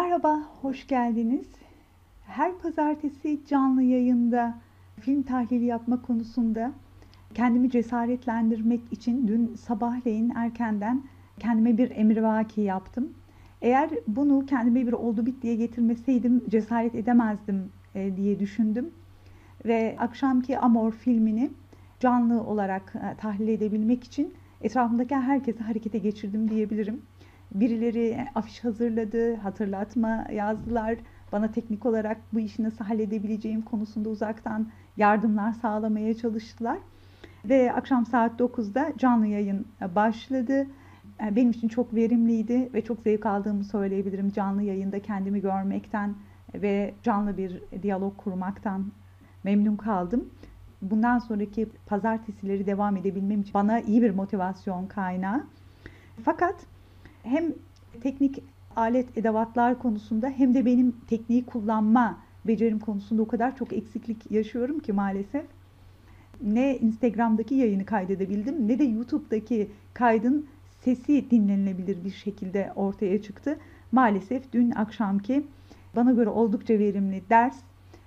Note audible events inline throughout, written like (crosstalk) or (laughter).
Merhaba, hoş geldiniz. Her pazartesi canlı yayında film tahlili yapma konusunda kendimi cesaretlendirmek için dün sabahleyin erkenden kendime bir emrivaki yaptım. Eğer bunu kendime bir oldu bit diye getirmeseydim cesaret edemezdim e, diye düşündüm. Ve akşamki Amor filmini canlı olarak e, tahlil edebilmek için etrafımdaki herkesi harekete geçirdim diyebilirim. Birileri afiş hazırladı, hatırlatma yazdılar. Bana teknik olarak bu işi nasıl halledebileceğim konusunda uzaktan yardımlar sağlamaya çalıştılar. Ve akşam saat 9'da canlı yayın başladı. Benim için çok verimliydi ve çok zevk aldığımı söyleyebilirim canlı yayında kendimi görmekten ve canlı bir diyalog kurmaktan memnun kaldım. Bundan sonraki pazartesileri devam edebilmem için bana iyi bir motivasyon kaynağı. Fakat hem teknik alet edevatlar konusunda hem de benim tekniği kullanma becerim konusunda o kadar çok eksiklik yaşıyorum ki maalesef. Ne Instagram'daki yayını kaydedebildim ne de YouTube'daki kaydın sesi dinlenilebilir bir şekilde ortaya çıktı. Maalesef dün akşamki bana göre oldukça verimli ders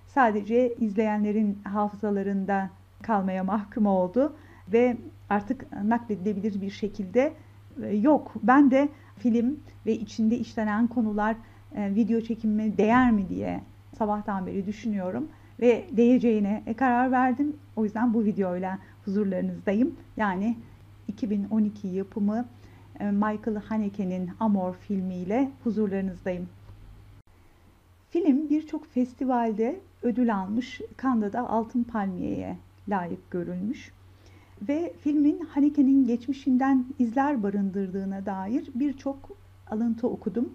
sadece izleyenlerin hafızalarında kalmaya mahkum oldu ve artık nakledilebilir bir şekilde e, yok. Ben de film ve içinde işlenen konular e, video çekimine değer mi diye sabahtan beri düşünüyorum ve değeceğine e, karar verdim. O yüzden bu videoyla huzurlarınızdayım. Yani 2012 yapımı e, Michael Haneke'nin Amor filmiyle huzurlarınızdayım. Film birçok festivalde ödül almış, Cannes'da Altın Palmiye'ye layık görülmüş ve filmin Haneke'nin geçmişinden izler barındırdığına dair birçok alıntı okudum.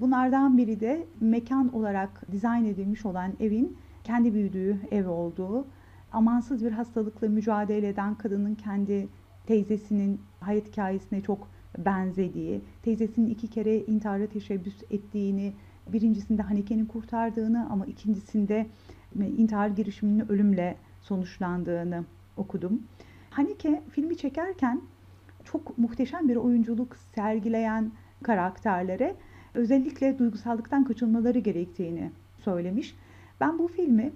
Bunlardan biri de mekan olarak dizayn edilmiş olan evin kendi büyüdüğü ev olduğu, amansız bir hastalıkla mücadele eden kadının kendi teyzesinin hayat hikayesine çok benzediği, teyzesinin iki kere intihara teşebbüs ettiğini, birincisinde Haneke'nin kurtardığını ama ikincisinde intihar girişiminin ölümle sonuçlandığını okudum. Haneke filmi çekerken çok muhteşem bir oyunculuk sergileyen karakterlere özellikle duygusallıktan kaçınmaları gerektiğini söylemiş. Ben bu filmi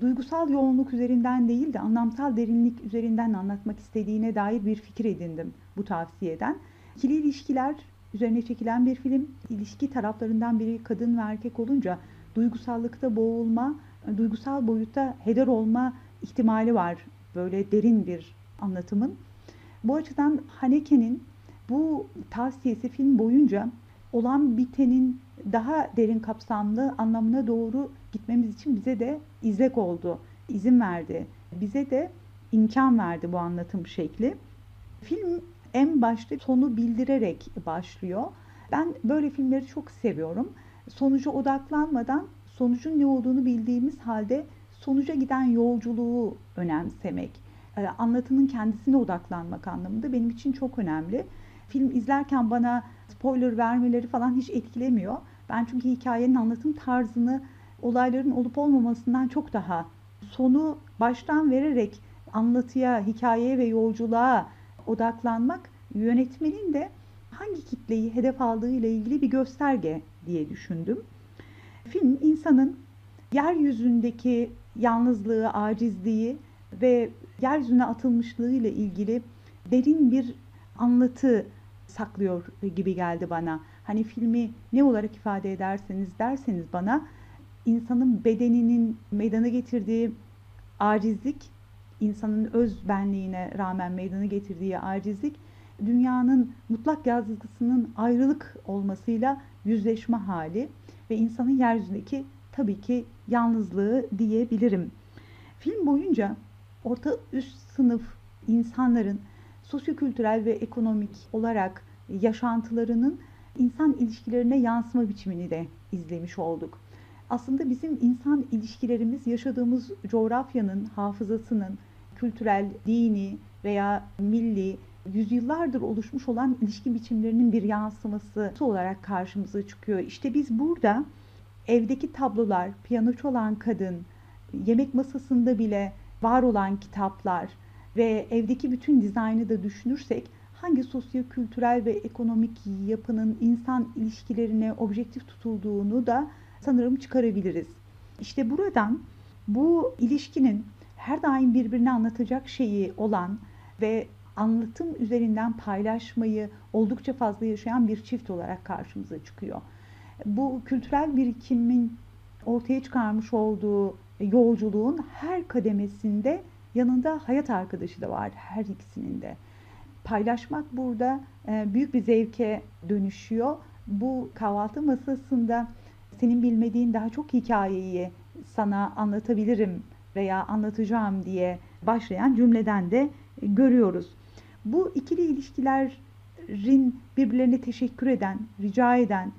duygusal yoğunluk üzerinden değil de anlamsal derinlik üzerinden anlatmak istediğine dair bir fikir edindim bu tavsiyeden. İkili ilişkiler üzerine çekilen bir film. İlişki taraflarından biri kadın ve erkek olunca duygusallıkta boğulma, duygusal boyutta heder olma ihtimali var. Böyle derin bir anlatımın. Bu açıdan Haneke'nin bu tavsiyesi film boyunca olan bitenin daha derin kapsamlı anlamına doğru gitmemiz için bize de izlek oldu, izin verdi. Bize de imkan verdi bu anlatım şekli. Film en başta sonu bildirerek başlıyor. Ben böyle filmleri çok seviyorum. Sonuca odaklanmadan sonucun ne olduğunu bildiğimiz halde sonuca giden yolculuğu önemsemek, anlatının kendisine odaklanmak anlamında benim için çok önemli. Film izlerken bana spoiler vermeleri falan hiç etkilemiyor. Ben çünkü hikayenin anlatım tarzını olayların olup olmamasından çok daha sonu baştan vererek anlatıya, hikayeye ve yolculuğa odaklanmak yönetmenin de hangi kitleyi hedef aldığı ile ilgili bir gösterge diye düşündüm. Film insanın yeryüzündeki yalnızlığı, acizliği ve yeryüzüne atılmışlığı ile ilgili derin bir anlatı saklıyor gibi geldi bana. Hani filmi ne olarak ifade ederseniz derseniz bana insanın bedeninin meydana getirdiği acizlik, insanın öz benliğine rağmen meydana getirdiği acizlik, dünyanın mutlak yazgısının ayrılık olmasıyla yüzleşme hali ve insanın yeryüzündeki tabii ki yalnızlığı diyebilirim. Film boyunca orta üst sınıf insanların sosyokültürel ve ekonomik olarak yaşantılarının insan ilişkilerine yansıma biçimini de izlemiş olduk. Aslında bizim insan ilişkilerimiz yaşadığımız coğrafyanın, hafızasının, kültürel, dini veya milli yüzyıllardır oluşmuş olan ilişki biçimlerinin bir yansıması olarak karşımıza çıkıyor. İşte biz burada evdeki tablolar, piyano çalan kadın, yemek masasında bile var olan kitaplar ve evdeki bütün dizaynı da düşünürsek hangi sosyokültürel ve ekonomik yapının insan ilişkilerine objektif tutulduğunu da sanırım çıkarabiliriz. İşte buradan bu ilişkinin her daim birbirine anlatacak şeyi olan ve anlatım üzerinden paylaşmayı oldukça fazla yaşayan bir çift olarak karşımıza çıkıyor. Bu kültürel birikimin ortaya çıkarmış olduğu yolculuğun her kademesinde yanında hayat arkadaşı da var her ikisinin de. Paylaşmak burada e, büyük bir zevke dönüşüyor. Bu kahvaltı masasında senin bilmediğin daha çok hikayeyi sana anlatabilirim veya anlatacağım diye başlayan cümleden de görüyoruz. Bu ikili ilişkilerin birbirlerine teşekkür eden, rica eden,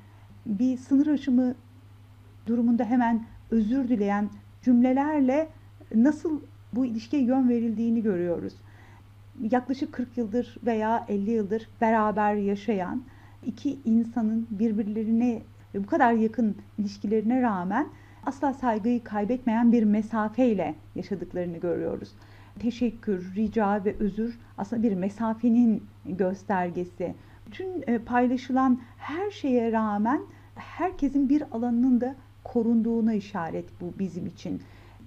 bir sınır aşımı durumunda hemen özür dileyen cümlelerle nasıl bu ilişkiye yön verildiğini görüyoruz. Yaklaşık 40 yıldır veya 50 yıldır beraber yaşayan iki insanın birbirlerine bu kadar yakın ilişkilerine rağmen asla saygıyı kaybetmeyen bir mesafeyle yaşadıklarını görüyoruz. Teşekkür, rica ve özür aslında bir mesafenin göstergesi. Bütün e, paylaşılan her şeye rağmen herkesin bir alanının da korunduğuna işaret bu bizim için.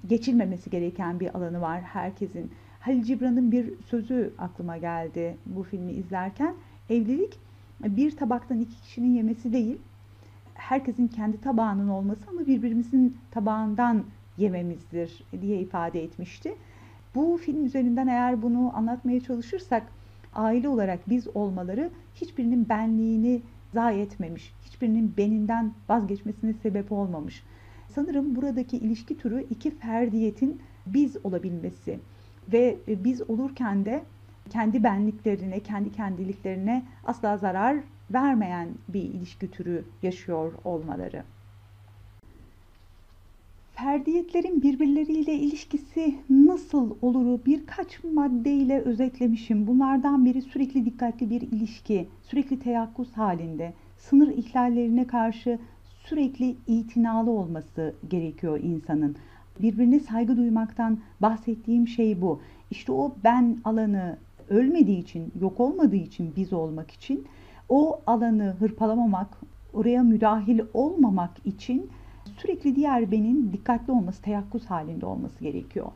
Geçilmemesi gereken bir alanı var herkesin. Halil Cibran'ın bir sözü aklıma geldi bu filmi izlerken. Evlilik bir tabaktan iki kişinin yemesi değil, herkesin kendi tabağının olması ama birbirimizin tabağından yememizdir diye ifade etmişti. Bu film üzerinden eğer bunu anlatmaya çalışırsak aile olarak biz olmaları hiçbirinin benliğini zayi etmemiş, hiçbirinin beninden vazgeçmesine sebep olmamış. Sanırım buradaki ilişki türü iki ferdiyetin biz olabilmesi ve biz olurken de kendi benliklerine, kendi kendiliklerine asla zarar vermeyen bir ilişki türü yaşıyor olmaları. Ferdiyetlerin birbirleriyle ilişkisi nasıl oluru birkaç maddeyle özetlemişim. Bunlardan biri sürekli dikkatli bir ilişki, sürekli teyakkuz halinde, sınır ihlallerine karşı sürekli itinalı olması gerekiyor insanın. Birbirine saygı duymaktan bahsettiğim şey bu. İşte o ben alanı ölmediği için, yok olmadığı için biz olmak için o alanı hırpalamamak, oraya müdahil olmamak için sürekli diğer benin dikkatli olması, teyakkuz halinde olması gerekiyor.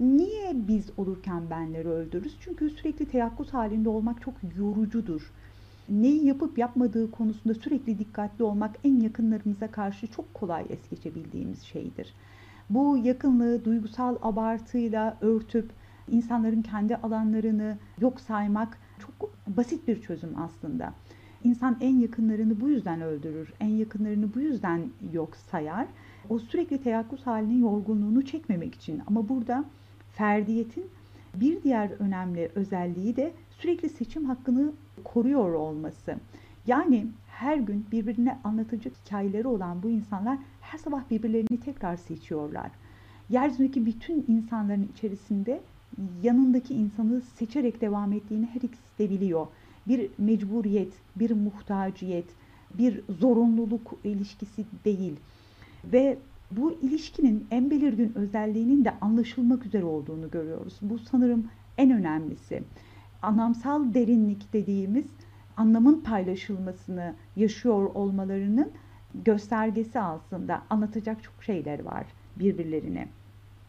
Niye biz olurken benleri öldürürüz? Çünkü sürekli teyakkuz halinde olmak çok yorucudur. Neyi yapıp yapmadığı konusunda sürekli dikkatli olmak en yakınlarımıza karşı çok kolay es geçebildiğimiz şeydir. Bu yakınlığı duygusal abartıyla örtüp insanların kendi alanlarını yok saymak çok basit bir çözüm aslında. İnsan en yakınlarını bu yüzden öldürür, en yakınlarını bu yüzden yok sayar. O sürekli teyakkuz halinin yorgunluğunu çekmemek için. Ama burada ferdiyetin bir diğer önemli özelliği de sürekli seçim hakkını koruyor olması. Yani her gün birbirine anlatacak hikayeleri olan bu insanlar her sabah birbirlerini tekrar seçiyorlar. Yeryüzündeki bütün insanların içerisinde yanındaki insanı seçerek devam ettiğini her ikisi de biliyor. Bir mecburiyet, bir muhtaciyet, bir zorunluluk ilişkisi değil. Ve bu ilişkinin en belirgin özelliğinin de anlaşılmak üzere olduğunu görüyoruz. Bu sanırım en önemlisi. Anlamsal derinlik dediğimiz anlamın paylaşılmasını yaşıyor olmalarının göstergesi aslında. Anlatacak çok şeyler var birbirlerine.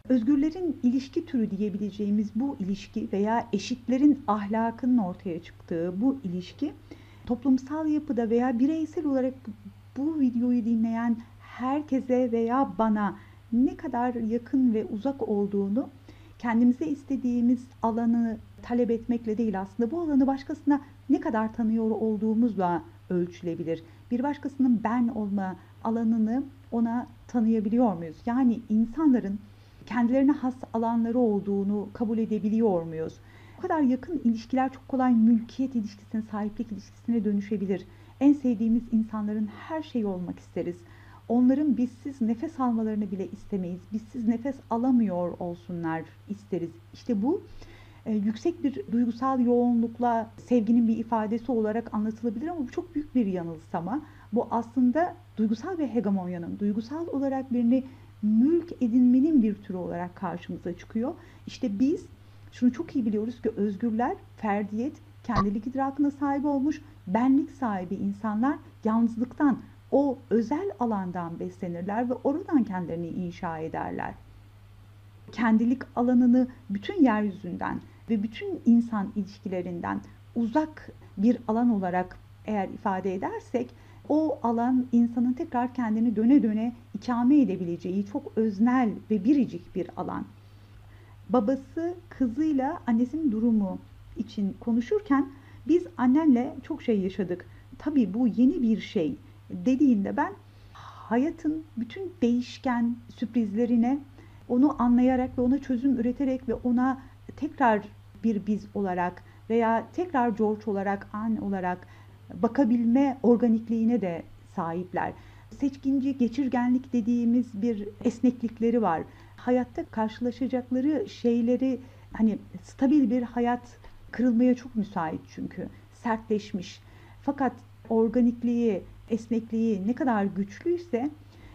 Özgürlerin ilişki türü diyebileceğimiz bu ilişki veya eşitlerin ahlakının ortaya çıktığı bu ilişki toplumsal yapıda veya bireysel olarak bu videoyu dinleyen herkese veya bana ne kadar yakın ve uzak olduğunu kendimize istediğimiz alanı talep etmekle değil aslında bu alanı başkasına ne kadar tanıyor olduğumuzla ölçülebilir. Bir başkasının ben olma alanını ona tanıyabiliyor muyuz? Yani insanların kendilerine has alanları olduğunu kabul edebiliyor muyuz? Bu kadar yakın ilişkiler çok kolay mülkiyet ilişkisine, sahiplik ilişkisine dönüşebilir. En sevdiğimiz insanların her şeyi olmak isteriz. Onların bizsiz nefes almalarını bile istemeyiz. Bizsiz nefes alamıyor olsunlar isteriz. İşte bu yüksek bir duygusal yoğunlukla sevginin bir ifadesi olarak anlatılabilir ama bu çok büyük bir yanılsama. Bu aslında duygusal bir hegemonyanın, duygusal olarak birini mülk edinmenin bir türü olarak karşımıza çıkıyor. İşte biz şunu çok iyi biliyoruz ki özgürler, ferdiyet kendilik idrakına sahip olmuş, benlik sahibi insanlar yalnızlıktan, o özel alandan beslenirler ve oradan kendilerini inşa ederler. Kendilik alanını bütün yeryüzünden ve bütün insan ilişkilerinden uzak bir alan olarak eğer ifade edersek o alan insanın tekrar kendini döne döne ikame edebileceği çok öznel ve biricik bir alan. Babası kızıyla annesinin durumu için konuşurken biz annenle çok şey yaşadık. Tabii bu yeni bir şey dediğinde ben hayatın bütün değişken sürprizlerine onu anlayarak ve ona çözüm üreterek ve ona tekrar bir biz olarak veya tekrar George olarak, an olarak bakabilme organikliğine de sahipler. Seçkinci, geçirgenlik dediğimiz bir esneklikleri var. Hayatta karşılaşacakları şeyleri hani stabil bir hayat kırılmaya çok müsait çünkü. Sertleşmiş. Fakat organikliği, esnekliği ne kadar güçlüyse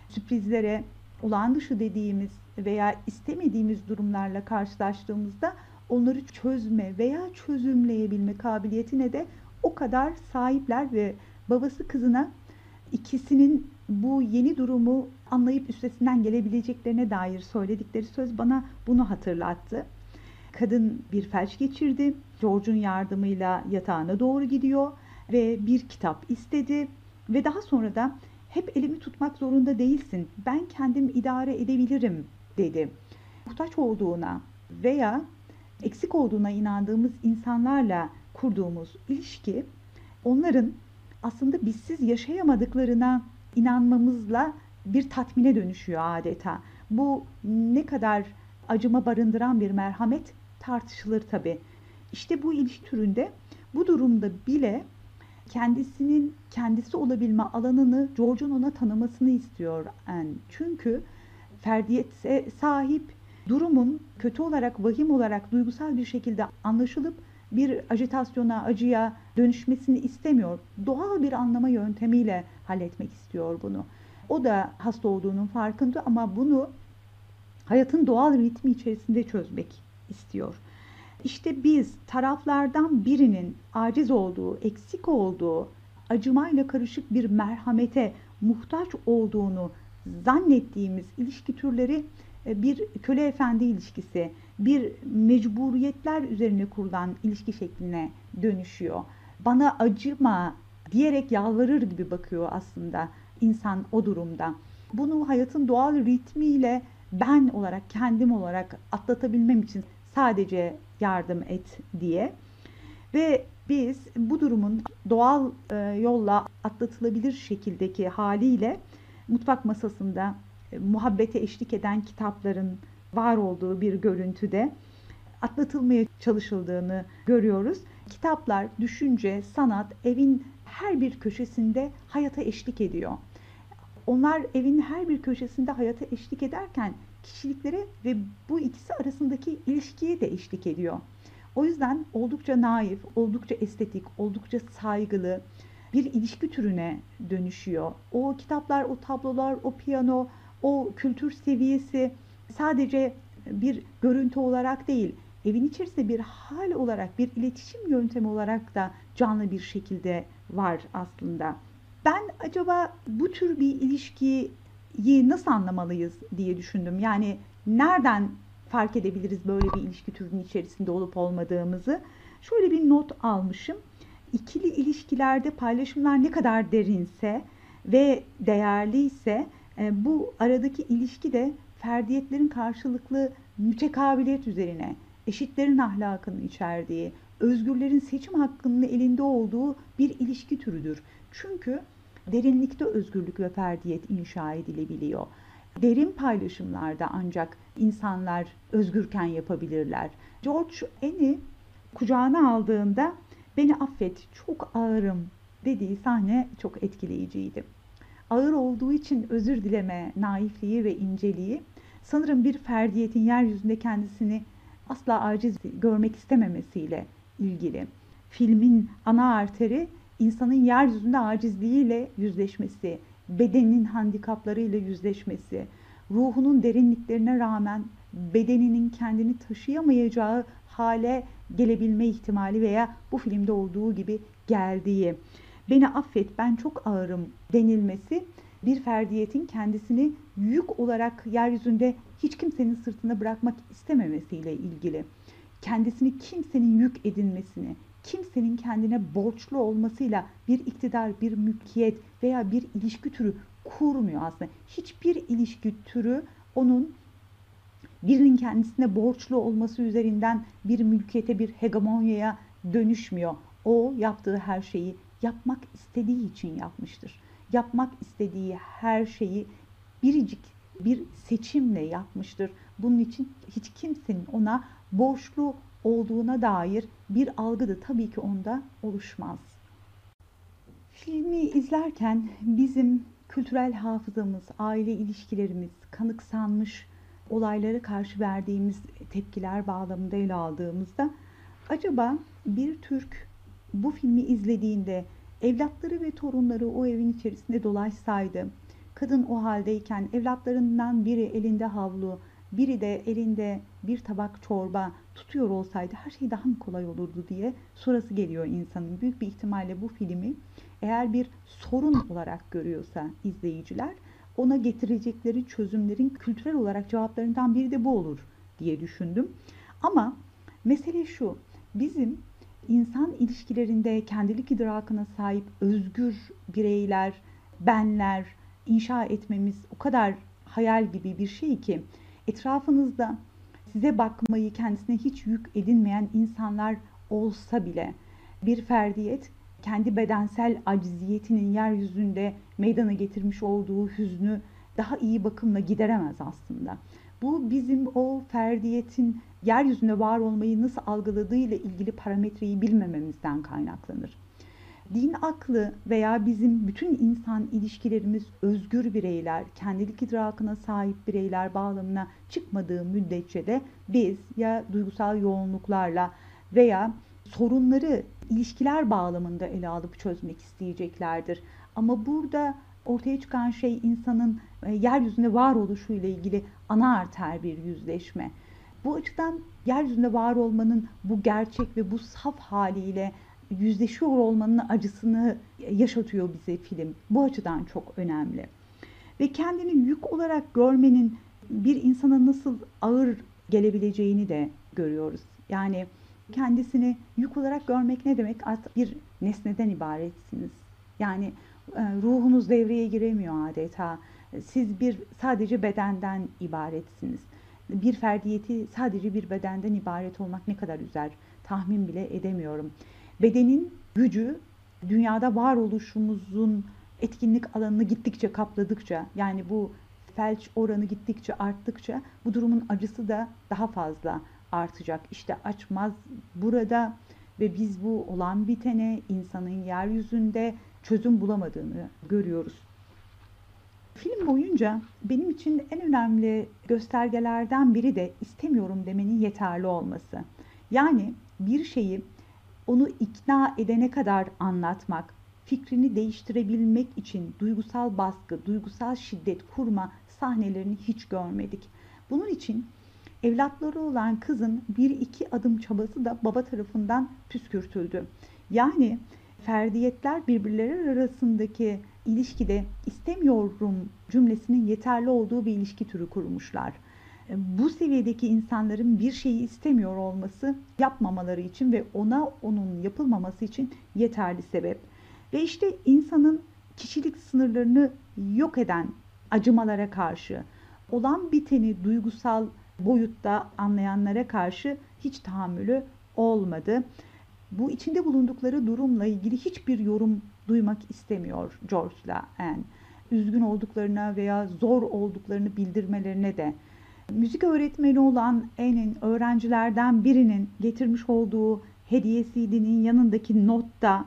sürprizlere, olağan dışı dediğimiz veya istemediğimiz durumlarla karşılaştığımızda onları çözme veya çözümleyebilme kabiliyetine de o kadar sahipler ve babası kızına ikisinin bu yeni durumu anlayıp üstesinden gelebileceklerine dair söyledikleri söz bana bunu hatırlattı. Kadın bir felç geçirdi. George'un yardımıyla yatağına doğru gidiyor ve bir kitap istedi ve daha sonra da hep elimi tutmak zorunda değilsin. Ben kendim idare edebilirim dedi. Muhtaç olduğuna veya eksik olduğuna inandığımız insanlarla kurduğumuz ilişki onların aslında bizsiz yaşayamadıklarına inanmamızla bir tatmine dönüşüyor adeta. Bu ne kadar acıma barındıran bir merhamet tartışılır tabii. İşte bu ilişki türünde bu durumda bile kendisinin kendisi olabilme alanını George'un ona tanımasını istiyor. Yani çünkü ferdiyete sahip durumun kötü olarak, vahim olarak duygusal bir şekilde anlaşılıp bir ajitasyona, acıya dönüşmesini istemiyor. Doğal bir anlama yöntemiyle halletmek istiyor bunu. O da hasta olduğunun farkında ama bunu hayatın doğal ritmi içerisinde çözmek istiyor. İşte biz taraflardan birinin aciz olduğu, eksik olduğu, acımayla karışık bir merhamete muhtaç olduğunu zannettiğimiz ilişki türleri bir köle efendi ilişkisi, bir mecburiyetler üzerine kurulan ilişki şekline dönüşüyor. Bana acıma diyerek yalvarır gibi bakıyor aslında insan o durumda. Bunu hayatın doğal ritmiyle ben olarak, kendim olarak atlatabilmem için sadece yardım et diye. Ve biz bu durumun doğal e, yolla atlatılabilir şekildeki haliyle mutfak masasında e, muhabbete eşlik eden kitapların var olduğu bir görüntüde atlatılmaya çalışıldığını görüyoruz. Kitaplar, düşünce, sanat evin her bir köşesinde hayata eşlik ediyor. Onlar evin her bir köşesinde hayata eşlik ederken kişiliklere ve bu ikisi arasındaki ilişkiye de eşlik ediyor. O yüzden oldukça naif, oldukça estetik, oldukça saygılı bir ilişki türüne dönüşüyor. O kitaplar, o tablolar, o piyano, o kültür seviyesi sadece bir görüntü olarak değil, evin içerisinde bir hal olarak, bir iletişim yöntemi olarak da canlı bir şekilde var aslında. Ben acaba bu tür bir ilişkiyi nasıl anlamalıyız diye düşündüm. Yani nereden fark edebiliriz böyle bir ilişki türünün içerisinde olup olmadığımızı? Şöyle bir not almışım. İkili ilişkilerde paylaşımlar ne kadar derinse ve değerliyse bu aradaki ilişki de ferdiyetlerin karşılıklı mütekabiliyet üzerine, eşitlerin ahlakını içerdiği, özgürlerin seçim hakkının elinde olduğu bir ilişki türüdür. Çünkü derinlikte özgürlük ve ferdiyet inşa edilebiliyor. Derin paylaşımlarda ancak insanlar özgürken yapabilirler. George Annie kucağına aldığında beni affet çok ağırım dediği sahne çok etkileyiciydi. Ağır olduğu için özür dileme naifliği ve inceliği sanırım bir ferdiyetin yeryüzünde kendisini asla aciz görmek istememesiyle ilgili. Filmin ana arteri insanın yeryüzünde acizliğiyle yüzleşmesi, bedenin handikaplarıyla yüzleşmesi, ruhunun derinliklerine rağmen bedeninin kendini taşıyamayacağı hale gelebilme ihtimali veya bu filmde olduğu gibi geldiği. Beni affet ben çok ağırım denilmesi bir ferdiyetin kendisini yük olarak yeryüzünde hiç kimsenin sırtına bırakmak istememesiyle ilgili. Kendisini kimsenin yük edinmesini, kimsenin kendine borçlu olmasıyla bir iktidar, bir mülkiyet veya bir ilişki türü kurmuyor aslında. Hiçbir ilişki türü onun birinin kendisine borçlu olması üzerinden bir mülkiyete, bir hegemonyaya dönüşmüyor. O yaptığı her şeyi yapmak istediği için yapmıştır. Yapmak istediği her şeyi biricik bir seçimle yapmıştır. Bunun için hiç kimsenin ona borçlu olduğuna dair bir algı da tabii ki onda oluşmaz. Filmi izlerken bizim kültürel hafızamız, aile ilişkilerimiz, kanıksanmış olaylara karşı verdiğimiz tepkiler bağlamında ele aldığımızda acaba bir Türk bu filmi izlediğinde evlatları ve torunları o evin içerisinde dolaşsaydı, kadın o haldeyken evlatlarından biri elinde havlu, biri de elinde bir tabak çorba tutuyor olsaydı her şey daha mı kolay olurdu diye sorası geliyor insanın. Büyük bir ihtimalle bu filmi eğer bir sorun olarak görüyorsa izleyiciler ona getirecekleri çözümlerin kültürel olarak cevaplarından biri de bu olur diye düşündüm. Ama mesele şu, bizim insan ilişkilerinde kendilik idrakına sahip özgür bireyler, benler inşa etmemiz o kadar hayal gibi bir şey ki etrafınızda size bakmayı kendisine hiç yük edinmeyen insanlar olsa bile bir ferdiyet kendi bedensel acziyetinin yeryüzünde meydana getirmiş olduğu hüznü daha iyi bakımla gideremez aslında. Bu bizim o ferdiyetin yeryüzünde var olmayı nasıl algıladığıyla ilgili parametreyi bilmememizden kaynaklanır. Din aklı veya bizim bütün insan ilişkilerimiz özgür bireyler, kendilik idrakına sahip bireyler bağlamına çıkmadığı müddetçe de biz ya duygusal yoğunluklarla veya sorunları ilişkiler bağlamında ele alıp çözmek isteyeceklerdir. Ama burada ortaya çıkan şey insanın e, yeryüzünde varoluşu ile ilgili ana arter bir yüzleşme. Bu açıdan yeryüzünde var olmanın bu gerçek ve bu saf haliyle yüzleşiyor olmanın acısını yaşatıyor bize film. Bu açıdan çok önemli. Ve kendini yük olarak görmenin bir insana nasıl ağır gelebileceğini de görüyoruz. Yani kendisini yük olarak görmek ne demek? Artık bir nesneden ibaretsiniz. Yani e, ruhunuz devreye giremiyor adeta. Siz bir sadece bedenden ibaretsiniz. Bir ferdiyeti sadece bir bedenden ibaret olmak ne kadar üzer tahmin bile edemiyorum. Bedenin gücü dünyada varoluşumuzun etkinlik alanını gittikçe kapladıkça yani bu felç oranı gittikçe arttıkça bu durumun acısı da daha fazla artacak. İşte açmaz burada ve biz bu olan bitene insanın yeryüzünde çözüm bulamadığını görüyoruz. Film boyunca benim için en önemli göstergelerden biri de istemiyorum demenin yeterli olması. Yani bir şeyi onu ikna edene kadar anlatmak, fikrini değiştirebilmek için duygusal baskı, duygusal şiddet kurma sahnelerini hiç görmedik. Bunun için evlatları olan kızın bir iki adım çabası da baba tarafından püskürtüldü. Yani ferdiyetler birbirleri arasındaki ilişkide istemiyorum cümlesinin yeterli olduğu bir ilişki türü kurmuşlar. Bu seviyedeki insanların bir şeyi istemiyor olması yapmamaları için ve ona onun yapılmaması için yeterli sebep. Ve işte insanın kişilik sınırlarını yok eden acımalara karşı olan biteni duygusal boyutta anlayanlara karşı hiç tahammülü olmadı. Bu içinde bulundukları durumla ilgili hiçbir yorum duymak istemiyor George'la Anne. Üzgün olduklarına veya zor olduklarını bildirmelerine de. Müzik öğretmeni olan Anne'in öğrencilerden birinin getirmiş olduğu hediye CD'nin yanındaki notta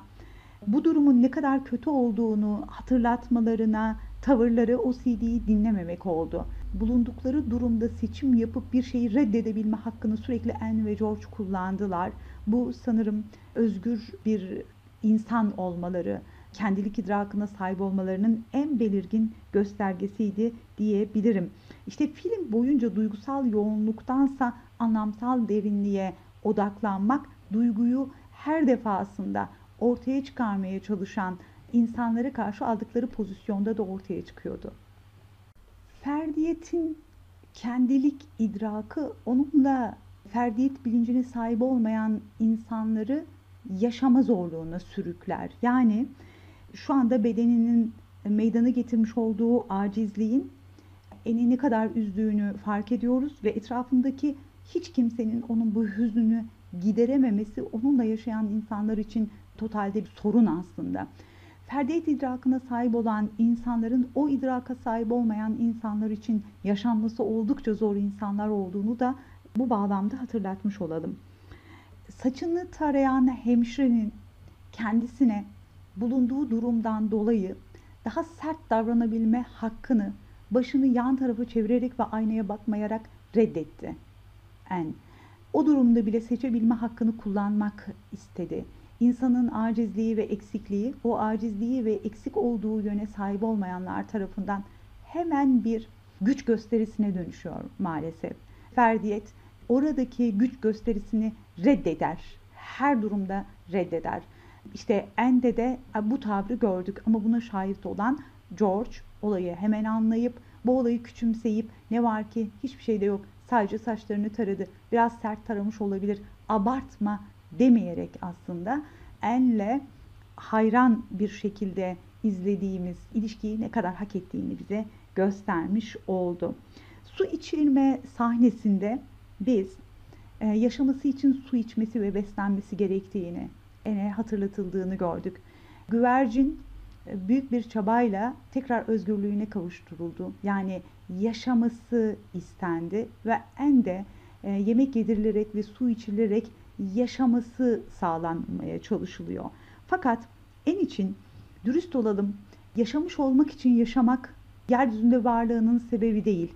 bu durumun ne kadar kötü olduğunu hatırlatmalarına, tavırları o CD'yi dinlememek oldu. Bulundukları durumda seçim yapıp bir şeyi reddedebilme hakkını sürekli Anne ve George kullandılar. Bu sanırım özgür bir insan olmaları, kendilik idrakına sahip olmalarının en belirgin göstergesiydi diyebilirim. İşte film boyunca duygusal yoğunluktansa anlamsal derinliğe odaklanmak duyguyu her defasında ortaya çıkarmaya çalışan insanlara karşı aldıkları pozisyonda da ortaya çıkıyordu. Ferdiyet'in kendilik idrakı onunla ferdiyet bilincine sahip olmayan insanları yaşama zorluğuna sürükler. Yani şu anda bedeninin meydana getirmiş olduğu acizliğin eni ne kadar üzdüğünü fark ediyoruz ve etrafındaki hiç kimsenin onun bu hüznünü giderememesi onunla yaşayan insanlar için totalde bir sorun aslında. Ferdiyet idrakına sahip olan insanların o idraka sahip olmayan insanlar için yaşanması oldukça zor insanlar olduğunu da bu bağlamda hatırlatmış olalım. Saçını tarayan hemşirenin kendisine bulunduğu durumdan dolayı daha sert davranabilme hakkını başını yan tarafa çevirerek ve aynaya bakmayarak reddetti. En o durumda bile seçebilme hakkını kullanmak istedi. İnsanın acizliği ve eksikliği, o acizliği ve eksik olduğu yöne sahip olmayanlar tarafından hemen bir güç gösterisine dönüşüyor maalesef. Ferdiyet oradaki güç gösterisini reddeder. Her durumda reddeder. İşte Ende de bu tavrı gördük ama buna şahit olan George olayı hemen anlayıp bu olayı küçümseyip ne var ki hiçbir şey de yok sadece saçlarını taradı biraz sert taramış olabilir abartma demeyerek aslında En'le hayran bir şekilde izlediğimiz ilişkiyi ne kadar hak ettiğini bize göstermiş oldu. Su içirme sahnesinde biz e, yaşaması için su içmesi ve beslenmesi gerektiğini ene hatırlatıldığını gördük. Güvercin e, büyük bir çabayla tekrar özgürlüğüne kavuşturuldu. Yani yaşaması istendi ve en de e, yemek yedirilerek ve su içilerek yaşaması sağlanmaya çalışılıyor. Fakat en için dürüst olalım, yaşamış olmak için yaşamak yeryüzünde varlığının sebebi değil.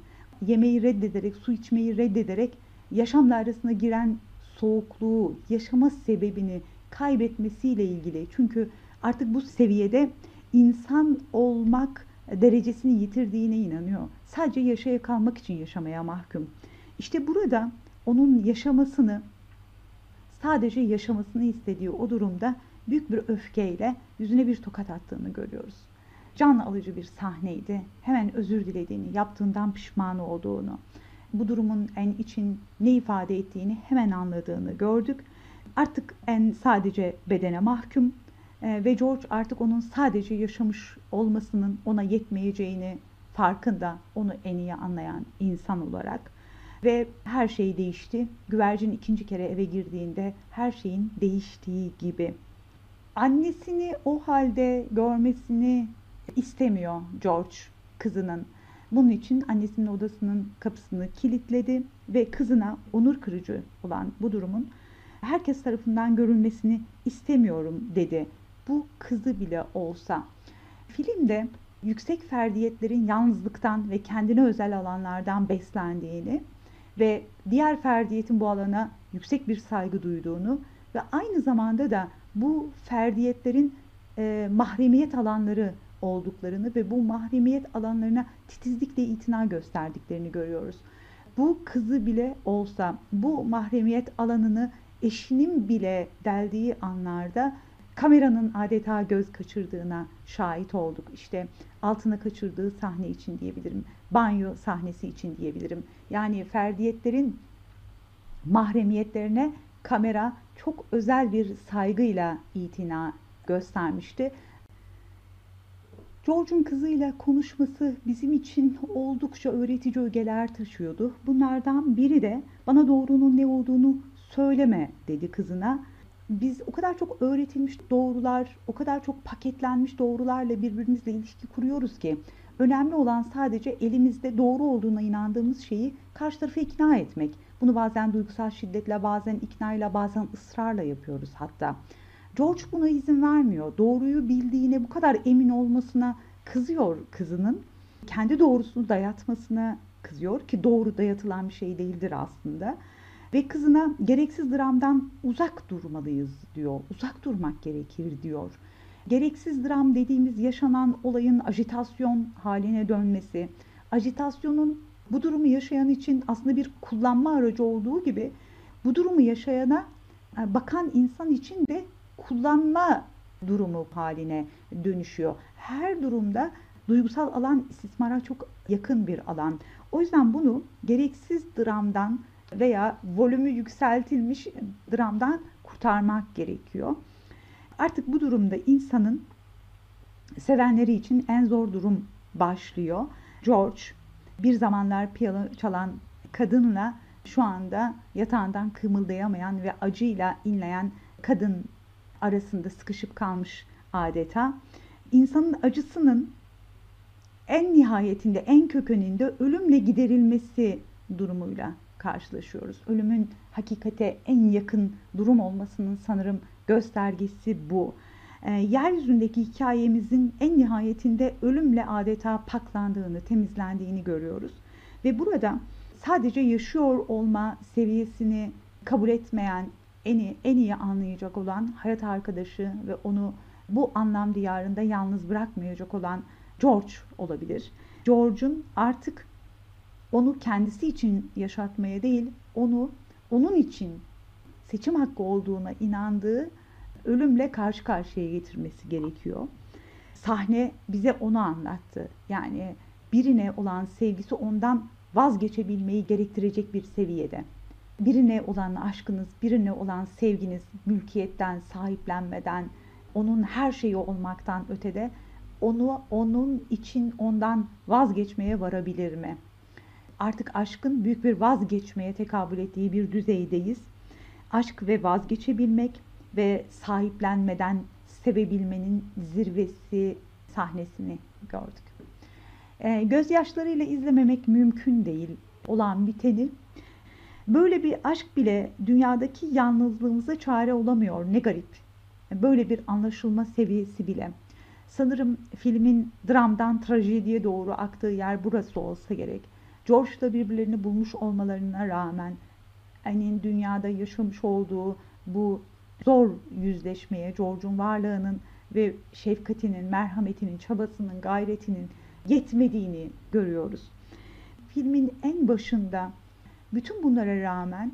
Yemeği reddederek, su içmeyi reddederek yaşamla arasına giren soğukluğu, yaşama sebebini kaybetmesiyle ilgili. Çünkü artık bu seviyede insan olmak derecesini yitirdiğine inanıyor. Sadece yaşaya kalmak için yaşamaya mahkum. İşte burada onun yaşamasını sadece yaşamasını istediği o durumda büyük bir öfkeyle yüzüne bir tokat attığını görüyoruz. Can alıcı bir sahneydi. Hemen özür dilediğini, yaptığından pişman olduğunu, bu durumun en için ne ifade ettiğini hemen anladığını gördük. Artık en sadece bedene mahkum e, ve George artık onun sadece yaşamış olmasının ona yetmeyeceğini farkında, onu en iyi anlayan insan olarak ve her şey değişti. Güvercin ikinci kere eve girdiğinde her şeyin değiştiği gibi. Annesini o halde görmesini istemiyor George kızının. Bunun için annesinin odasının kapısını kilitledi ve kızına onur kırıcı olan bu durumun herkes tarafından görülmesini istemiyorum dedi. Bu kızı bile olsa. Filmde yüksek ferdiyetlerin yalnızlıktan ve kendine özel alanlardan beslendiğini ve diğer ferdiyetin bu alana yüksek bir saygı duyduğunu ve aynı zamanda da bu ferdiyetlerin e, mahremiyet alanları olduklarını ve bu mahremiyet alanlarına titizlikle itina gösterdiklerini görüyoruz. Bu kızı bile olsa bu mahremiyet alanını eşinin bile deldiği anlarda kameranın adeta göz kaçırdığına şahit olduk. İşte altına kaçırdığı sahne için diyebilirim. Banyo sahnesi için diyebilirim. Yani ferdiyetlerin mahremiyetlerine kamera çok özel bir saygıyla itina göstermişti. George'un kızıyla konuşması bizim için oldukça öğretici ögeler taşıyordu. Bunlardan biri de bana doğrunun ne olduğunu söyleme dedi kızına. Biz o kadar çok öğretilmiş doğrular, o kadar çok paketlenmiş doğrularla birbirimizle ilişki kuruyoruz ki önemli olan sadece elimizde doğru olduğuna inandığımız şeyi karşı tarafı ikna etmek. Bunu bazen duygusal şiddetle, bazen iknayla, bazen ısrarla yapıyoruz hatta. George buna izin vermiyor. Doğruyu bildiğine bu kadar emin olmasına kızıyor kızının. Kendi doğrusunu dayatmasına kızıyor ki doğru dayatılan bir şey değildir aslında. Ve kızına gereksiz dramdan uzak durmalıyız diyor. Uzak durmak gerekir diyor. Gereksiz dram dediğimiz yaşanan olayın ajitasyon haline dönmesi, ajitasyonun bu durumu yaşayan için aslında bir kullanma aracı olduğu gibi bu durumu yaşayana e, bakan insan için de kullanma durumu haline dönüşüyor. Her durumda duygusal alan istismara çok yakın bir alan. O yüzden bunu gereksiz dramdan veya volümü yükseltilmiş dramdan kurtarmak gerekiyor. Artık bu durumda insanın sevenleri için en zor durum başlıyor. George bir zamanlar piyano çalan kadınla şu anda yatağından kımıldayamayan ve acıyla inleyen kadın arasında sıkışıp kalmış adeta. İnsanın acısının en nihayetinde, en kökeninde ölümle giderilmesi durumuyla karşılaşıyoruz. Ölümün hakikate en yakın durum olmasının sanırım göstergesi bu. E, yeryüzündeki hikayemizin en nihayetinde ölümle adeta paklandığını, temizlendiğini görüyoruz. Ve burada sadece yaşıyor olma seviyesini kabul etmeyen, en iyi, en iyi anlayacak olan hayat arkadaşı ve onu bu anlam diyarında yalnız bırakmayacak olan George olabilir. George'un artık onu kendisi için yaşatmaya değil, onu onun için seçim hakkı olduğuna inandığı ölümle karşı karşıya getirmesi gerekiyor. Sahne bize onu anlattı. Yani birine olan sevgisi ondan vazgeçebilmeyi gerektirecek bir seviyede. Birine olan aşkınız, birine olan sevginiz mülkiyetten, sahiplenmeden, onun her şeyi olmaktan ötede onu onun için ondan vazgeçmeye varabilir mi? Artık aşkın büyük bir vazgeçmeye tekabül ettiği bir düzeydeyiz. Aşk ve vazgeçebilmek ve sahiplenmeden sevebilmenin zirvesi sahnesini gördük. E, gözyaşlarıyla izlememek mümkün değil olan biteni. Böyle bir aşk bile dünyadaki yalnızlığımıza çare olamıyor. Ne garip. Böyle bir anlaşılma seviyesi bile. Sanırım filmin dramdan trajediye doğru aktığı yer burası olsa gerek. George'la birbirlerini bulmuş olmalarına rağmen Annie'nin dünyada yaşamış olduğu bu zor yüzleşmeye, George'un varlığının ve şefkatinin, merhametinin, çabasının, gayretinin yetmediğini görüyoruz. Filmin en başında bütün bunlara rağmen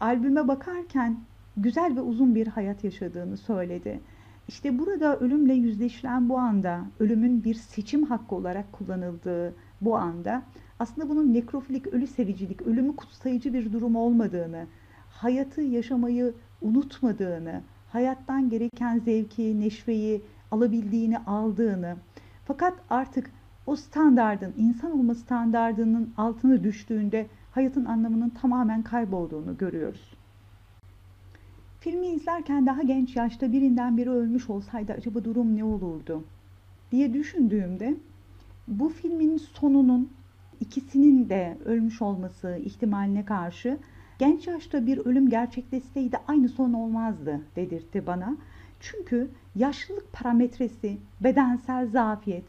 albüme bakarken güzel ve uzun bir hayat yaşadığını söyledi. İşte burada ölümle yüzleşilen bu anda, ölümün bir seçim hakkı olarak kullanıldığı bu anda aslında bunun nekrofilik, ölü sevicilik, ölümü kutsayıcı bir durum olmadığını, hayatı yaşamayı unutmadığını, hayattan gereken zevki, neşveyi alabildiğini aldığını fakat artık o standardın, insan olma standardının altına düştüğünde hayatın anlamının tamamen kaybolduğunu görüyoruz. Filmi izlerken daha genç yaşta birinden biri ölmüş olsaydı acaba durum ne olurdu diye düşündüğümde bu filmin sonunun ikisinin de ölmüş olması ihtimaline karşı genç yaşta bir ölüm gerçekleşseydi aynı son olmazdı dedirtti bana. Çünkü yaşlılık parametresi, bedensel zafiyet,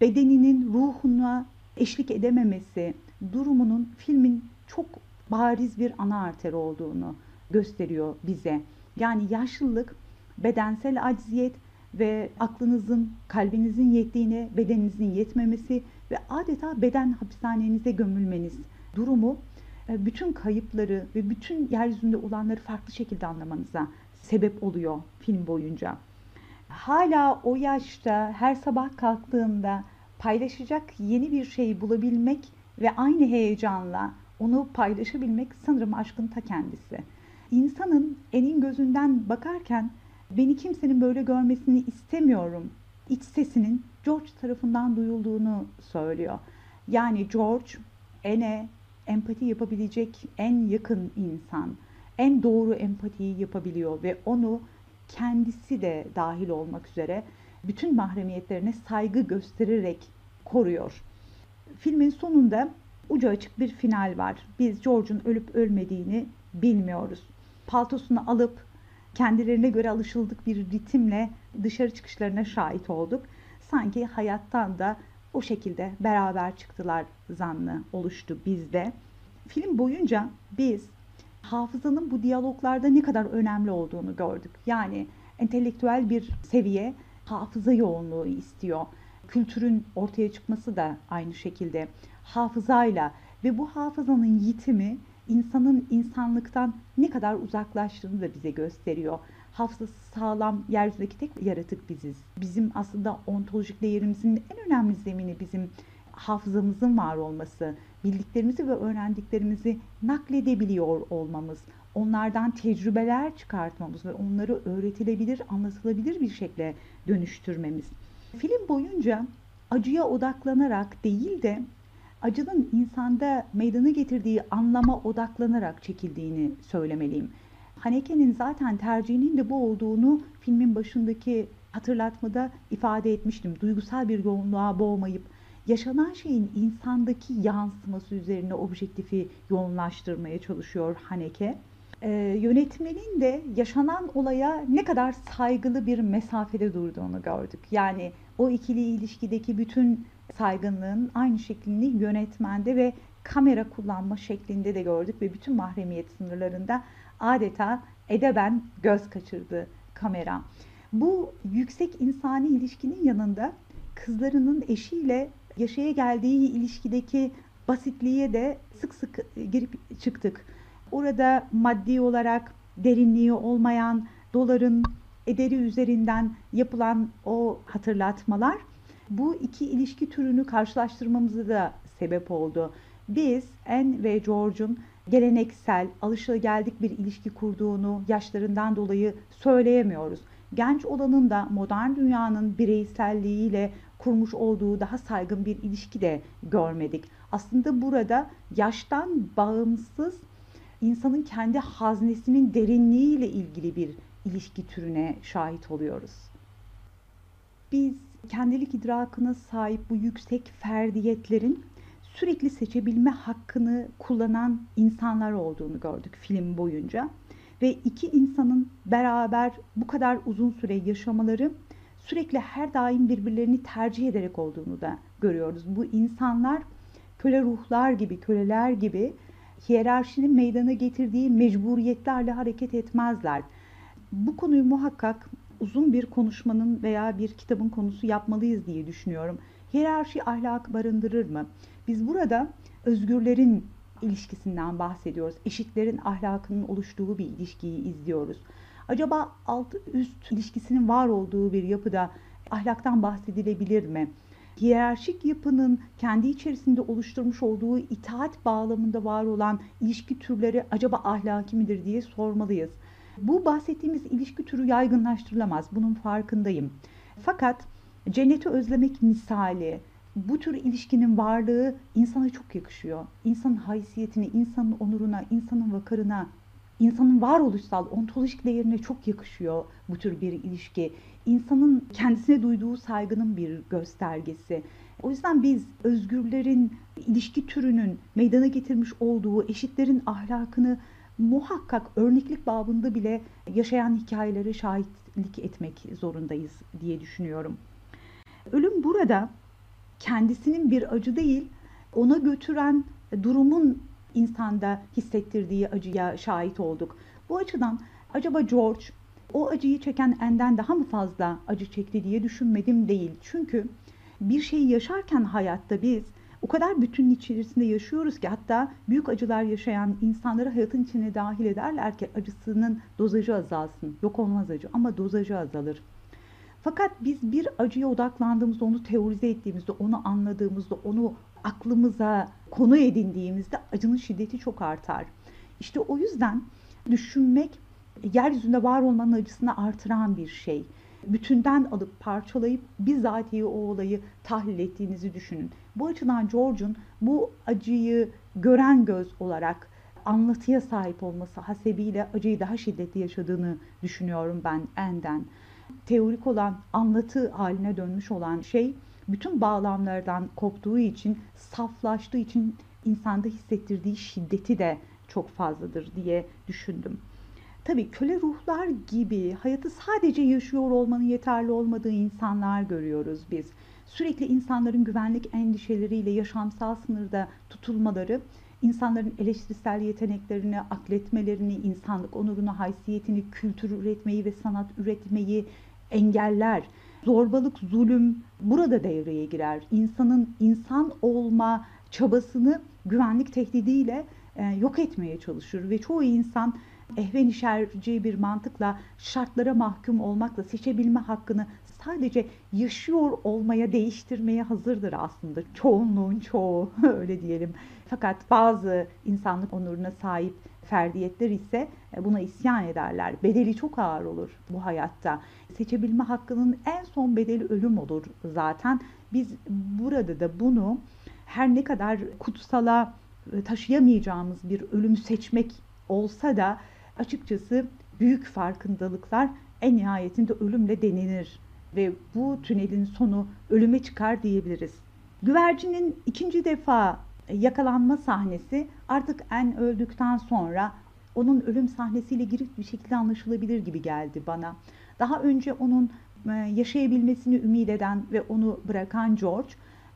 bedeninin ruhuna eşlik edememesi durumunun filmin çok bariz bir ana arter olduğunu gösteriyor bize. Yani yaşlılık, bedensel acziyet ve aklınızın, kalbinizin yettiğine bedeninizin yetmemesi ve adeta beden hapishanenize gömülmeniz durumu e, bütün kayıpları ve bütün yeryüzünde olanları farklı şekilde anlamanıza sebep oluyor film boyunca. Hala o yaşta her sabah kalktığında paylaşacak yeni bir şey bulabilmek ve aynı heyecanla onu paylaşabilmek sanırım aşkın ta kendisi. İnsanın enin gözünden bakarken beni kimsenin böyle görmesini istemiyorum iç sesinin George tarafından duyulduğunu söylüyor. Yani George Ene empati yapabilecek en yakın insan, en doğru empatiyi yapabiliyor ve onu kendisi de dahil olmak üzere bütün mahremiyetlerine saygı göstererek koruyor. Filmin sonunda ucu açık bir final var. Biz George'un ölüp ölmediğini bilmiyoruz. Paltosunu alıp kendilerine göre alışıldık bir ritimle dışarı çıkışlarına şahit olduk. Sanki hayattan da o şekilde beraber çıktılar zannı oluştu bizde. Film boyunca biz hafızanın bu diyaloglarda ne kadar önemli olduğunu gördük. Yani entelektüel bir seviye hafıza yoğunluğu istiyor. Kültürün ortaya çıkması da aynı şekilde hafızayla ve bu hafızanın yitimi insanın insanlıktan ne kadar uzaklaştığını da bize gösteriyor. Hafızası sağlam yeryüzündeki tek yaratık biziz. Bizim aslında ontolojik değerimizin en önemli zemini bizim hafızamızın var olması, bildiklerimizi ve öğrendiklerimizi nakledebiliyor olmamız, onlardan tecrübeler çıkartmamız ve onları öğretilebilir, anlatılabilir bir şekilde dönüştürmemiz. Film boyunca acıya odaklanarak değil de acının insanda meydana getirdiği anlama odaklanarak çekildiğini söylemeliyim. Haneke'nin zaten tercihinin de bu olduğunu filmin başındaki hatırlatmada ifade etmiştim. Duygusal bir yoğunluğa boğmayıp yaşanan şeyin insandaki yansıması üzerine objektifi yoğunlaştırmaya çalışıyor Haneke. Ee, yönetmenin de yaşanan olaya ne kadar saygılı bir mesafede durduğunu gördük. Yani o ikili ilişkideki bütün saygınlığın aynı şeklini yönetmende ve kamera kullanma şeklinde de gördük ve bütün mahremiyet sınırlarında adeta edeben göz kaçırdı kamera. Bu yüksek insani ilişkinin yanında kızlarının eşiyle yaşaya geldiği ilişkideki basitliğe de sık sık girip çıktık. Orada maddi olarak derinliği olmayan doların ederi üzerinden yapılan o hatırlatmalar bu iki ilişki türünü karşılaştırmamıza da sebep oldu. Biz Anne ve George'un geleneksel, alışılageldik bir ilişki kurduğunu yaşlarından dolayı söyleyemiyoruz. Genç olanın da modern dünyanın bireyselliğiyle kurmuş olduğu daha saygın bir ilişki de görmedik. Aslında burada yaştan bağımsız insanın kendi haznesinin derinliğiyle ilgili bir ilişki türüne şahit oluyoruz. Biz kendilik idrakına sahip bu yüksek ferdiyetlerin sürekli seçebilme hakkını kullanan insanlar olduğunu gördük film boyunca. Ve iki insanın beraber bu kadar uzun süre yaşamaları sürekli her daim birbirlerini tercih ederek olduğunu da görüyoruz. Bu insanlar köle ruhlar gibi, köleler gibi hiyerarşinin meydana getirdiği mecburiyetlerle hareket etmezler. Bu konuyu muhakkak uzun bir konuşmanın veya bir kitabın konusu yapmalıyız diye düşünüyorum. Hiyerarşi ahlak barındırır mı? Biz burada özgürlerin ilişkisinden bahsediyoruz. Eşitlerin ahlakının oluştuğu bir ilişkiyi izliyoruz. Acaba alt üst ilişkisinin var olduğu bir yapıda ahlaktan bahsedilebilir mi? Hiyerarşik yapının kendi içerisinde oluşturmuş olduğu itaat bağlamında var olan ilişki türleri acaba ahlaki midir diye sormalıyız. Bu bahsettiğimiz ilişki türü yaygınlaştırılamaz. Bunun farkındayım. Fakat cenneti özlemek misali, bu tür ilişkinin varlığı insana çok yakışıyor. İnsanın haysiyetine, insanın onuruna, insanın vakarına, insanın varoluşsal, ontolojik değerine çok yakışıyor bu tür bir ilişki. İnsanın kendisine duyduğu saygının bir göstergesi. O yüzden biz özgürlerin ilişki türünün meydana getirmiş olduğu eşitlerin ahlakını muhakkak örneklik babında bile yaşayan hikayelere şahitlik etmek zorundayız diye düşünüyorum. Ölüm burada kendisinin bir acı değil, ona götüren durumun insanda hissettirdiği acıya şahit olduk. Bu açıdan acaba George o acıyı çeken Enden daha mı fazla acı çekti diye düşünmedim değil. Çünkü bir şeyi yaşarken hayatta biz o kadar bütünün içerisinde yaşıyoruz ki hatta büyük acılar yaşayan insanları hayatın içine dahil ederler ki acısının dozajı azalsın. Yok olmaz acı ama dozajı azalır. Fakat biz bir acıya odaklandığımızda, onu teorize ettiğimizde, onu anladığımızda, onu aklımıza konu edindiğimizde acının şiddeti çok artar. İşte o yüzden düşünmek yeryüzünde var olmanın acısını artıran bir şey. Bütünden alıp parçalayıp bizatihi o olayı tahlil ettiğinizi düşünün. Bu açıdan George'un bu acıyı gören göz olarak anlatıya sahip olması hasebiyle acıyı daha şiddetli yaşadığını düşünüyorum ben Enden. Teorik olan anlatı haline dönmüş olan şey bütün bağlamlardan koptuğu için, saflaştığı için insanda hissettirdiği şiddeti de çok fazladır diye düşündüm. Tabii köle ruhlar gibi hayatı sadece yaşıyor olmanın yeterli olmadığı insanlar görüyoruz biz. Sürekli insanların güvenlik endişeleriyle yaşamsal sınırda tutulmaları, insanların eleştirisel yeteneklerini, akletmelerini, insanlık onurunu, haysiyetini, kültür üretmeyi ve sanat üretmeyi engeller. zorbalık, zulüm burada devreye girer. İnsanın insan olma çabasını güvenlik tehdidiyle e, yok etmeye çalışır ve çoğu insan ehven işerci bir mantıkla şartlara mahkum olmakla seçebilme hakkını sadece yaşıyor olmaya değiştirmeye hazırdır aslında. Çoğunluğun çoğu (laughs) öyle diyelim. Fakat bazı insanlık onuruna sahip ferdiyetler ise e, buna isyan ederler. Bedeli çok ağır olur bu hayatta. Seçebilme hakkının en son bedeli ölüm olur zaten. Biz burada da bunu her ne kadar kutsala e, taşıyamayacağımız bir ölüm seçmek olsa da açıkçası büyük farkındalıklar en nihayetinde ölümle denilir ve bu tünelin sonu ölüme çıkar diyebiliriz. Güvercinin ikinci defa yakalanma sahnesi artık en öldükten sonra onun ölüm sahnesiyle girip bir şekilde anlaşılabilir gibi geldi bana. Daha önce onun e, yaşayabilmesini ümit eden ve onu bırakan George,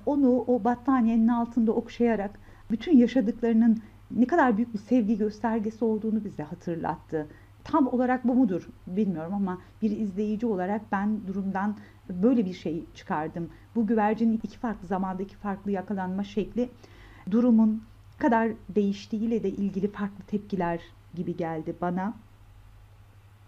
onu o battaniyenin altında okşayarak bütün yaşadıklarının ne kadar büyük bir sevgi göstergesi olduğunu bize hatırlattı. Tam olarak bu mudur bilmiyorum ama bir izleyici olarak ben durumdan böyle bir şey çıkardım. Bu güvercinin iki farklı zamanda iki farklı yakalanma şekli durumun kadar değiştiğiyle de ilgili farklı tepkiler gibi geldi bana.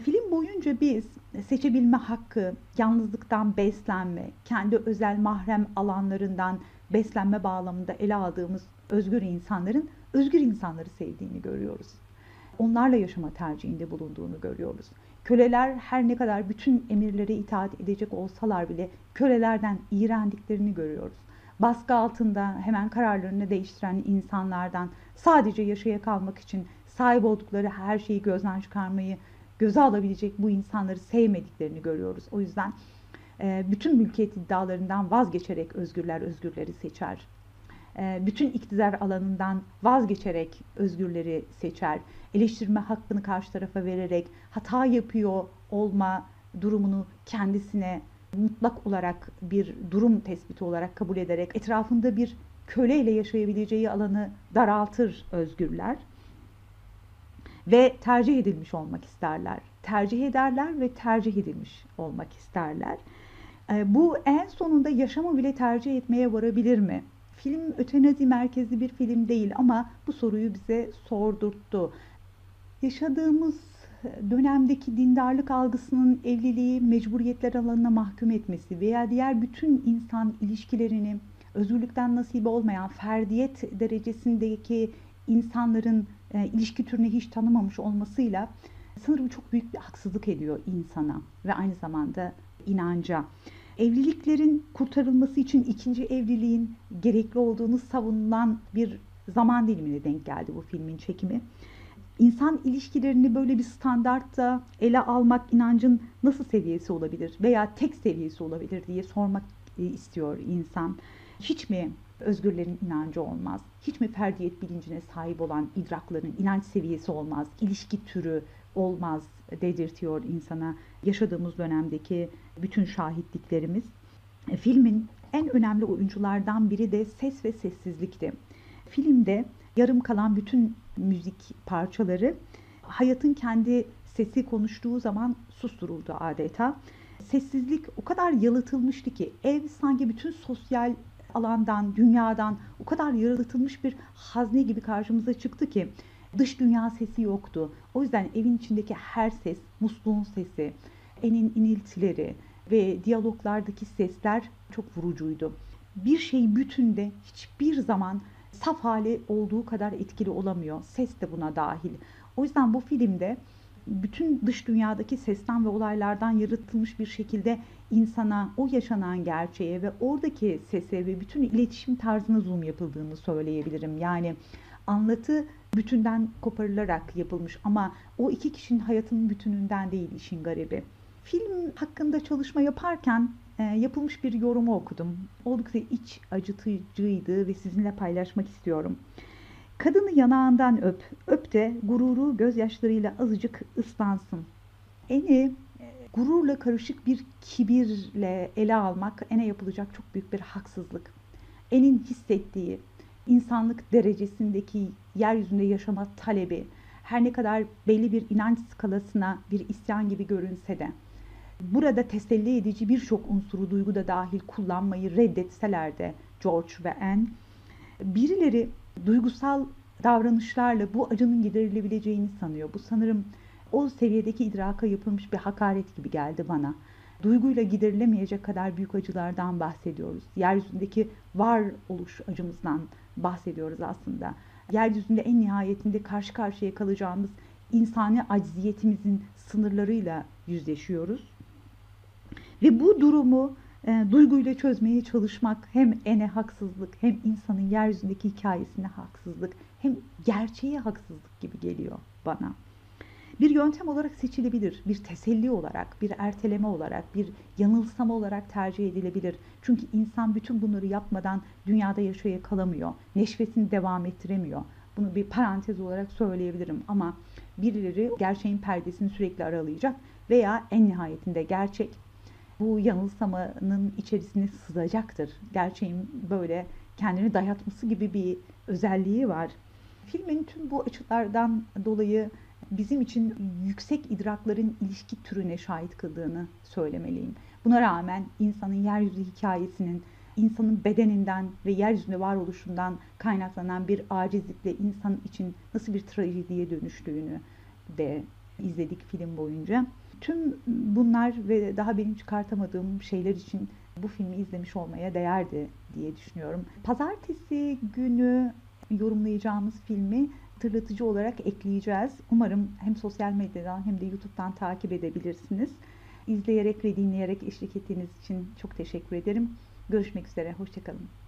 Film boyunca biz seçebilme hakkı, yalnızlıktan beslenme, kendi özel mahrem alanlarından beslenme bağlamında ele aldığımız özgür insanların özgür insanları sevdiğini görüyoruz. Onlarla yaşama tercihinde bulunduğunu görüyoruz. Köleler her ne kadar bütün emirlere itaat edecek olsalar bile kölelerden iğrendiklerini görüyoruz. Baskı altında hemen kararlarını değiştiren insanlardan sadece yaşaya kalmak için sahip oldukları her şeyi gözden çıkarmayı göze alabilecek bu insanları sevmediklerini görüyoruz. O yüzden bütün mülkiyet iddialarından vazgeçerek özgürler özgürleri seçer. E, bütün iktidar alanından vazgeçerek özgürleri seçer. Eleştirme hakkını karşı tarafa vererek hata yapıyor olma durumunu kendisine mutlak olarak bir durum tespiti olarak kabul ederek etrafında bir köleyle yaşayabileceği alanı daraltır özgürler ve tercih edilmiş olmak isterler. Tercih ederler ve tercih edilmiş olmak isterler. E, bu en sonunda yaşamı bile tercih etmeye varabilir mi? Film ötenazi merkezli bir film değil ama bu soruyu bize sordurttu. Yaşadığımız dönemdeki dindarlık algısının evliliği mecburiyetler alanına mahkum etmesi veya diğer bütün insan ilişkilerini özgürlükten nasibi olmayan ferdiyet derecesindeki insanların e, ilişki türünü hiç tanımamış olmasıyla sanırım çok büyük bir haksızlık ediyor insana ve aynı zamanda inanca. Evliliklerin kurtarılması için ikinci evliliğin gerekli olduğunu savunulan bir zaman dilimine denk geldi bu filmin çekimi. İnsan ilişkilerini böyle bir standartta ele almak inancın nasıl seviyesi olabilir veya tek seviyesi olabilir diye sormak e, istiyor insan. Hiç mi özgürlerin inancı olmaz? Hiç mi ferdiyet bilincine sahip olan idrakların inanç seviyesi olmaz? İlişki türü olmaz dedirtiyor insana yaşadığımız dönemdeki bütün şahitliklerimiz. E, filmin en önemli oyunculardan biri de ses ve sessizlikti. Filmde yarım kalan bütün müzik parçaları hayatın kendi sesi konuştuğu zaman susturuldu adeta. Sessizlik o kadar yalıtılmıştı ki ev sanki bütün sosyal alandan, dünyadan o kadar yalıtılmış bir hazne gibi karşımıza çıktı ki dış dünya sesi yoktu. O yüzden evin içindeki her ses, musluğun sesi, enin iniltileri ve diyaloglardaki sesler çok vurucuydu. Bir şey bütünde hiçbir zaman saf hali olduğu kadar etkili olamıyor. Ses de buna dahil. O yüzden bu filmde bütün dış dünyadaki sesten ve olaylardan yaratılmış bir şekilde insana, o yaşanan gerçeğe ve oradaki sese ve bütün iletişim tarzına zoom yapıldığını söyleyebilirim. Yani anlatı bütünden koparılarak yapılmış ama o iki kişinin hayatının bütününden değil işin garibi. Film hakkında çalışma yaparken e, yapılmış bir yorumu okudum. Oldukça iç acıtıcıydı ve sizinle paylaşmak istiyorum. Kadını yanağından öp, öp de gururu gözyaşlarıyla azıcık ıslansın. Eni e, gururla karışık bir kibirle ele almak ene yapılacak çok büyük bir haksızlık. En'in hissettiği, insanlık derecesindeki yeryüzünde yaşama talebi, her ne kadar belli bir inanç skalasına bir isyan gibi görünse de, burada teselli edici birçok unsuru duyguda dahil kullanmayı reddetseler de George ve Anne birileri duygusal davranışlarla bu acının giderilebileceğini sanıyor. Bu sanırım o seviyedeki idraka yapılmış bir hakaret gibi geldi bana. Duyguyla giderilemeyecek kadar büyük acılardan bahsediyoruz. Yeryüzündeki varoluş acımızdan bahsediyoruz aslında. Yeryüzünde en nihayetinde karşı karşıya kalacağımız insani acziyetimizin sınırlarıyla yüzleşiyoruz. Ve bu durumu e, duyguyla çözmeye çalışmak hem ene haksızlık hem insanın yeryüzündeki hikayesine haksızlık hem gerçeğe haksızlık gibi geliyor bana. Bir yöntem olarak seçilebilir, bir teselli olarak, bir erteleme olarak, bir yanılsama olarak tercih edilebilir. Çünkü insan bütün bunları yapmadan dünyada yaşaya kalamıyor, neşvesini devam ettiremiyor. Bunu bir parantez olarak söyleyebilirim ama birileri gerçeğin perdesini sürekli aralayacak veya en nihayetinde gerçek bu yanılsamanın içerisine sızacaktır. Gerçeğin böyle kendini dayatması gibi bir özelliği var. Filmin tüm bu açılardan dolayı bizim için yüksek idrakların ilişki türüne şahit kıldığını söylemeliyim. Buna rağmen insanın yeryüzü hikayesinin insanın bedeninden ve yeryüzünde varoluşundan kaynaklanan bir acizlikle insan için nasıl bir trajediye dönüştüğünü de izledik film boyunca. Tüm bunlar ve daha benim çıkartamadığım şeyler için bu filmi izlemiş olmaya değerdi diye düşünüyorum. Pazartesi günü yorumlayacağımız filmi hatırlatıcı olarak ekleyeceğiz. Umarım hem sosyal medyadan hem de YouTube'dan takip edebilirsiniz. İzleyerek ve dinleyerek eşlik ettiğiniz için çok teşekkür ederim. Görüşmek üzere, hoşçakalın.